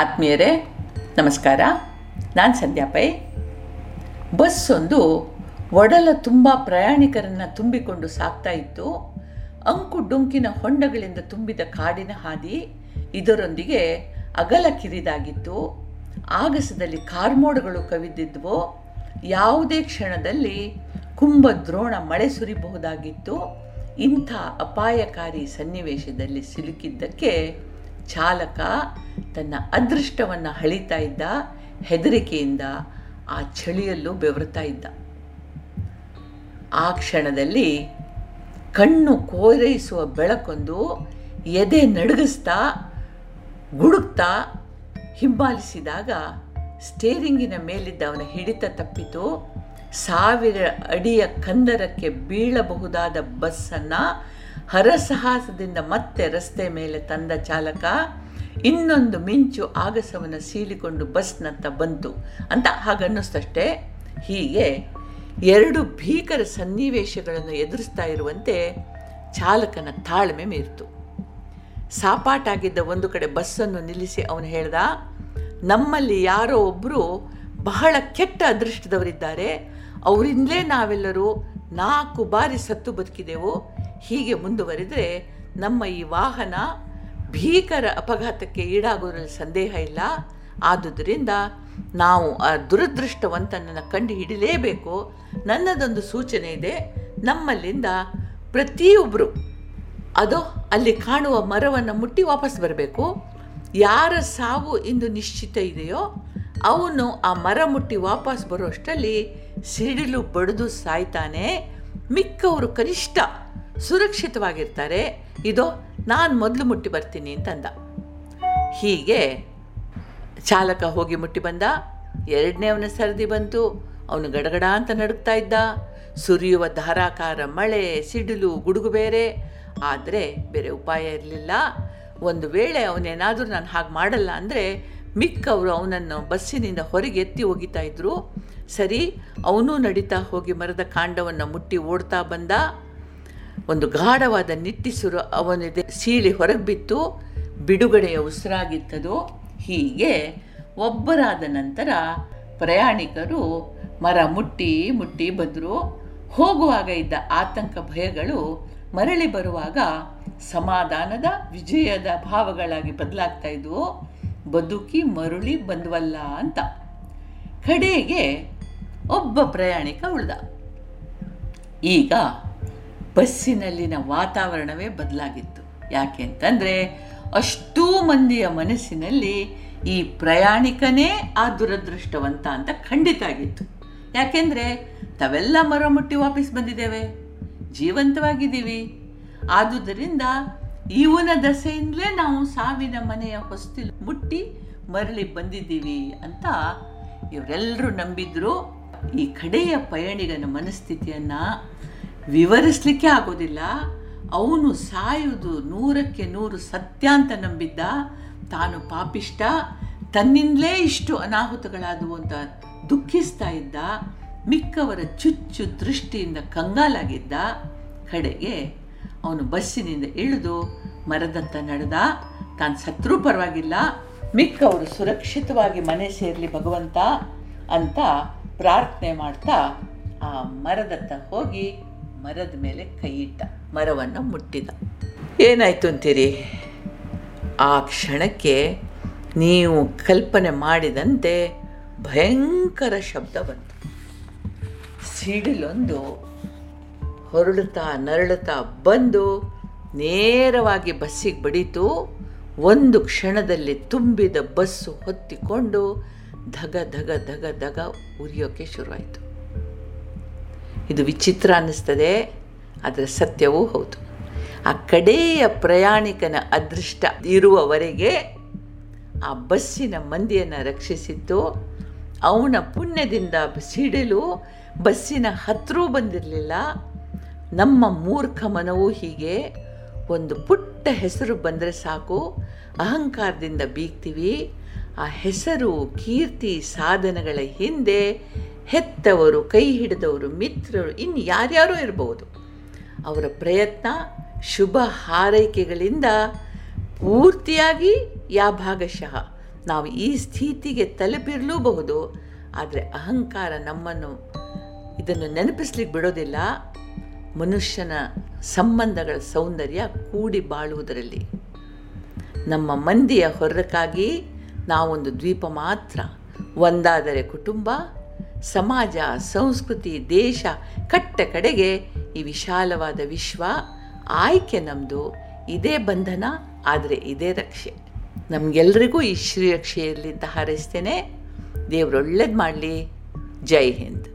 ಆತ್ಮೀಯರೇ, ನಮಸ್ಕಾರ. ನಾನು ಸಂಧ್ಯಾ ಪೈ. ಬಸ್ ಒಂದು ಒಡಲ ತುಂಬ ಪ್ರಯಾಣಿಕರನ್ನು ತುಂಬಿಕೊಂಡು ಸಾಗ್ತಾ ಇತ್ತು. ಅಂಕು ಡುಂಕಿನ ಹೊಂಡಗಳಿಂದ ತುಂಬಿದ ಕಾಡಿನ ಹಾದಿ ಇದರೊಂದಿಗೆ ಅಗಲ ಕಿರಿದಾಗಿತ್ತು. ಆಗಸದಲ್ಲಿ ಕಾರ್ಮೋಡಗಳು ಕವಿದಿದ್ವು. ಯಾವುದೇ ಕ್ಷಣದಲ್ಲಿ ಕುಂಭ ದ್ರೋಣ ಮಳೆ ಸುರಿಬಹುದಾಗಿತ್ತು. ಇಂಥ ಅಪಾಯಕಾರಿ ಸನ್ನಿವೇಶದಲ್ಲಿ ಸಿಲುಕಿದ್ದಕ್ಕೆ ಚಾಲಕ ತನ್ನ ಅದೃಷ್ಟವನ್ನು ಹಳಿತಾ ಇದ್ದ, ಹೆದರಿಕೆಯಿಂದ ಆ ಚಳಿಯಲ್ಲೂ ಬೆವರ್ತಾ ಇದ್ದ. ಆ ಕ್ಷಣದಲ್ಲಿ ಕಣ್ಣು ಕೋರೈಸುವ ಬೆಳಕೊಂದು ಎದೆ ನಡುಗಿಸ್ತಾ, ಗುಡುಕ್ತಾ ಹಿಂಬಾಲಿಸಿದಾಗ ಸ್ಟೇರಿಂಗಿನ ಮೇಲಿದ್ದ ಅವನ ಹಿಡಿತ ತಪ್ಪಿತು. ಸಾವಿರ ಅಡಿಯ ಕಂದರಕ್ಕೆ ಬೀಳಬಹುದಾದ ಬಸ್ಸನ್ನು ಹರಸಾಹಸದಿಂದ ಮತ್ತೆ ರಸ್ತೆ ಮೇಲೆ ತಂದ ಚಾಲಕ ಇನ್ನೊಂದು ಮಿಂಚು ಆಗಸವನ್ನು ಸೀಳಿಕೊಂಡು ಬಸ್ನತ್ತ ಬಂತು ಅಂತ ಹಾಗನ್ನಿಸ್ತಷ್ಟೇ. ಹೀಗೆ ಎರಡು ಭೀಕರ ಸನ್ನಿವೇಶಗಳನ್ನು ಎದುರಿಸ್ತಾ ಇರುವಂತೆ ಚಾಲಕನ ತಾಳ್ಮೆ ಮೀರಿತು. ಸಾಪಾಟಾಗಿದ್ದ ಒಂದು ಕಡೆ ಬಸ್ಸನ್ನು ನಿಲ್ಲಿಸಿ ಅವನು ಹೇಳ್ದ, ನಮ್ಮಲ್ಲಿ ಯಾರೋ ಒಬ್ಬರು ಬಹಳ ಕೆಟ್ಟ ಅದೃಷ್ಟದವರಿದ್ದಾರೆ. ಅವರಿಂದಲೇ ನಾವೆಲ್ಲರೂ ನಾಲ್ಕು ಬಾರಿ ಸತ್ತು ಬದುಕಿದೆವು. ಹೀಗೆ ಮುಂದುವರಿದರೆ ನಮ್ಮ ಈ ವಾಹನ ಭೀಕರ ಅಪಘಾತಕ್ಕೆ ಈಡಾಗೋದ್ರಲ್ಲಿ ಸಂದೇಹ ಇಲ್ಲ. ಆದುದರಿಂದ ನಾವು ಆ ದುರದೃಷ್ಟವಂತನನ್ನು ಕಂಡು ಹಿಡಿಲೇಬೇಕು ನನ್ನದೊಂದು ಸೂಚನೆ ಇದೆ. ನಮ್ಮಲ್ಲಿಂದ ಪ್ರತಿಯೊಬ್ಬರು ಅದು ಅಲ್ಲಿ ಕಾಣುವ ಮರವನ್ನು ಮುಟ್ಟಿ ವಾಪಸ್ ಬರಬೇಕು. ಯಾರ ಸಾವು ಇಂದು ನಿಶ್ಚಿತ ಇದೆಯೋ ಅವನು ಆ ಮರ ಮುಟ್ಟಿ ವಾಪಸ್ ಬರೋಷ್ಟರಲ್ಲಿ ಸಿಡಿಲು ಬಡಿದು ಸಾಯ್ತಾನೆ. ಮಿಕ್ಕವರು ಕನಿಷ್ಠ ಸುರಕ್ಷಿತವಾಗಿರ್ತಾರೆ. ಇದೋ, ನಾನು ಮೊದಲು ಮುಟ್ಟಿ ಬರ್ತೀನಿ ಅಂತಂದ. ಹೀಗೆ ಚಾಲಕ ಹೋಗಿ ಮುಟ್ಟಿ ಬಂದ. ಎರಡನೇ ಅವನ ಸರದಿ ಬಂತು. ಅವನು ಗಡಗಡ ಅಂತ ನಡುಗ್ತಾ ಇದ್ದ. ಸುರಿಯುವ ಧಾರಾಕಾರ ಮಳೆ, ಸಿಡಿಲು, ಗುಡುಗು ಬೇರೆ. ಆದರೆ ಬೇರೆ ಉಪಾಯ ಇರಲಿಲ್ಲ. ಒಂದು ವೇಳೆ ಅವನೇನಾದರೂ ನಾನು ಹಾಗೆ ಮಾಡಲ್ಲ ಅಂದರೆ ಮಿಕ್ಕವರು ಅವನನ್ನು ಬಸ್ಸಿನಿಂದ ಹೊರಗೆ ಎತ್ತಿ ಒಗಿತಾ ಇದ್ರು. ಸರಿ, ಅವನೂ ನಡೀತಾ ಹೋಗಿ ಮರದ ಕಾಂಡವನ್ನು ಮುಟ್ಟಿ ಓಡ್ತಾ ಬಂದ. ಒಂದು ಗಾಢವಾದ ನಿಟ್ಟಿಸುರು ಅವನಿದೆ. ಸೀಳಿ ಹೊರಗೆ ಬಿತ್ತು ಬಿಡುಗಡೆಯ ಉಸಿರಾಗಿತ್ತದು. ಹೀಗೆ ಒಬ್ಬರಾದ ನಂತರ ಪ್ರಯಾಣಿಕರು ಮರ ಮುಟ್ಟಿ ಮುಟ್ಟಿ ಬಂದರು. ಹೋಗುವಾಗ ಇದ್ದ ಆತಂಕ ಭಯಗಳು ಮರಳಿ ಬರುವಾಗ ಸಮಾಧಾನದ, ವಿಜಯದ ಭಾವಗಳಾಗಿ ಬದಲಾಗ್ತಾ ಇದ್ವು. ಬದುಕಿ ಮರುಳಿ ಬಂದ್ವಲ್ಲ ಅಂತ. ಕಡೆಗೆ ಒಬ್ಬ ಪ್ರಯಾಣಿಕ ಉಳ್ದ. ಈಗ ಬಸ್ಸಿನಲ್ಲಿನ ವಾತಾವರಣವೇ ಬದಲಾಗಿತ್ತು. ಯಾಕೆ ಅಂತಂದರೆ ಅಷ್ಟೂ ಮಂದಿಯ ಮನಸ್ಸಿನಲ್ಲಿ ಈ ಪ್ರಯಾಣಿಕನೇ ಆ ದುರದೃಷ್ಟವಂತ ಅಂತ ಖಂಡಿತ ಆಗಿತ್ತು. ಯಾಕೆಂದರೆ ತಾವೆಲ್ಲ ಮರ ಮುಟ್ಟಿ ವಾಪಸ್ ಬಂದಿದ್ದೇವೆ. ಜೀವಂತವಾಗಿದ್ದೀವಿ. ಆದುದರಿಂದ ಇವನ ದಸೆಯಿಂದಲೇ ನಾವು ಸಾವಿನ ಮನೆಯ ಹೊಸ್ತಿಲು ಮುಟ್ಟಿ ಮರಳಿ ಬಂದಿದ್ದೀವಿ ಅಂತ ಇವರೆಲ್ಲರೂ ನಂಬಿದ್ರು. ಈ ಕಡೆಯ ಪಯಣಿಗನ ಮನಸ್ಥಿತಿಯನ್ನು ವಿವರಿಸಲಿಕ್ಕೆ ಆಗೋದಿಲ್ಲ. ಅವನು ಸಾಯುವುದು ನೂರಕ್ಕೆ ನೂರು ಸತ್ಯ ಅಂತ ನಂಬಿದ್ದ. ತಾನು ಪಾಪಿಷ್ಟ. ತನ್ನಿಂದಲೇ ಇಷ್ಟು ಅನಾಹುತಗಳಾದವು ಅಂತ ದುಃಖಿಸ್ತಾ ಇದ್ದ. ಮಿಕ್ಕವರ ಚುಚ್ಚು ದೃಷ್ಟಿಯಿಂದ ಕಂಗಾಲಾಗಿದ್ದ. ಕಡೆಗೆ ಅವನು ಬಸ್ಸಿನಿಂದ ಇಳಿದು ಮರದತ್ತ ನಡೆದ. ತಾನು ಸತ್ರೂ ಪರವಾಗಿಲ್ಲ. ಮಿಕ್ಕವರು ಸುರಕ್ಷಿತವಾಗಿ ಮನೆ ಸೇರಲಿ ಭಗವಂತ ಅಂತ ಪ್ರಾರ್ಥನೆ ಮಾಡ್ತಾ ಆ ಮರದತ್ತ ಹೋಗಿ ಮರದ ಮೇಲೆ ಕೈ ಇಟ್ಟ, ಮರವನ್ನು ಮುಟ್ಟಿದ. ಏನಾಯ್ತು ಅಂತೀರಿ? ಆ ಕ್ಷಣಕ್ಕೆ ನೀವು ಕಲ್ಪನೆ ಮಾಡಿದಂತೆ ಭಯಂಕರ ಶಬ್ದ ಬಂತು. ಸಿಡಿಲೊಂದು ಹೊರಳುತ್ತಾ ನರಳುತ್ತಾ ಬಂದು ನೇರವಾಗಿ ಬಸ್ಸಿಗೆ ಬಡಿತು. ಒಂದು ಕ್ಷಣದಲ್ಲಿ ತುಂಬಿದ ಬಸ್ಸು ಹೊತ್ತಿಕೊಂಡು ಧಗ ಧಗ ಧಗ ಧಗ ಉರಿಯೋಕ್ಕೆ ಶುರುವಾಯಿತು. ಇದು ವಿಚಿತ್ರ ಅನ್ನಿಸ್ತದೆ ಅದರ ಸತ್ಯವೂ ಹೌದು. ಆ ಕಡೆಯ ಪ್ರಯಾಣಿಕನ ಅದೃಷ್ಟ ಇರುವವರೆಗೆ ಆ ಬಸ್ಸಿನ ಮಂದಿಯನ್ನು ರಕ್ಷಿಸಿತ್ತು ಅವನ ಪುಣ್ಯದಿಂದ ಸಿಡಿಲು ಬಸ್ಸಿನ ಹತ್ತಿರ ಬಂದಿರಲಿಲ್ಲ. ನಮ್ಮ ಮೂರ್ಖ ಮನವು ಹೀಗೆ, ಒಂದು ಪುಟ್ಟ ಹೆಸರು ಬಂದರೆ ಸಾಕು, ಅಹಂಕಾರದಿಂದ ಬೀಗ್ತೀವಿ. ಆ ಹೆಸರು ಕೀರ್ತಿ ಸಾಧನಗಳ ಹಿಂದೆ ಹೆತ್ತವರು, ಕೈ ಹಿಡಿದವರು, ಮಿತ್ರರು, ಇನ್ನು ಯಾರ್ಯಾರೋ ಇರಬಹುದು ಅವರ ಪ್ರಯತ್ನ, ಶುಭ ಹಾರೈಕೆಗಳಿಂದ ಪೂರ್ತಿಯಾಗಿ ಯಾ ಭಾಗಶಃ ನಾವು ಈ ಸ್ಥಿತಿಗೆ ತಲುಪಿರಲೂಬಹುದು. ಆದರೆ ಅಹಂಕಾರ ನಮ್ಮನ್ನು ಇದನ್ನು ನೆನಪಿಸ್ಲಿಕ್ಕೆ ಬಿಡೋದಿಲ್ಲ. ಮನುಷ್ಯನ ಸಂಬಂಧಗಳ ಸೌಂದರ್ಯ ಕೂಡಿ ಬಾಳುವುದರಲ್ಲಿ. ನಮ್ಮ ಮಂದಿಯ ಹೊರಕ್ಕಾಗಿ ನಾವೊಂದು ದ್ವೀಪ ಮಾತ್ರ, ಒಂದಾದರೆ ಕುಟುಂಬ ಸಮಾಜ, ಸಂಸ್ಕೃತಿ, ದೇಶ ಕಟ್ಟ ಕಡೆಗೆ ಈ ವಿಶಾಲವಾದ ವಿಶ್ವ ಆಯ್ಕೆ ನಮ್ಮದು ಇದೇ ಬಂಧನ, ಆದರೆ ಇದೇ ರಕ್ಷೆ. ನಮಗೆಲ್ಲರಿಗೂ ಈ ಶ್ರೀರಕ್ಷೆಯಲ್ಲಿ ಹಾರೈಸ್ತೇನೆ. ದೇವರೊಳ್ಳೇದು ಮಾಡಲಿ. ಜೈ ಹಿಂದ್.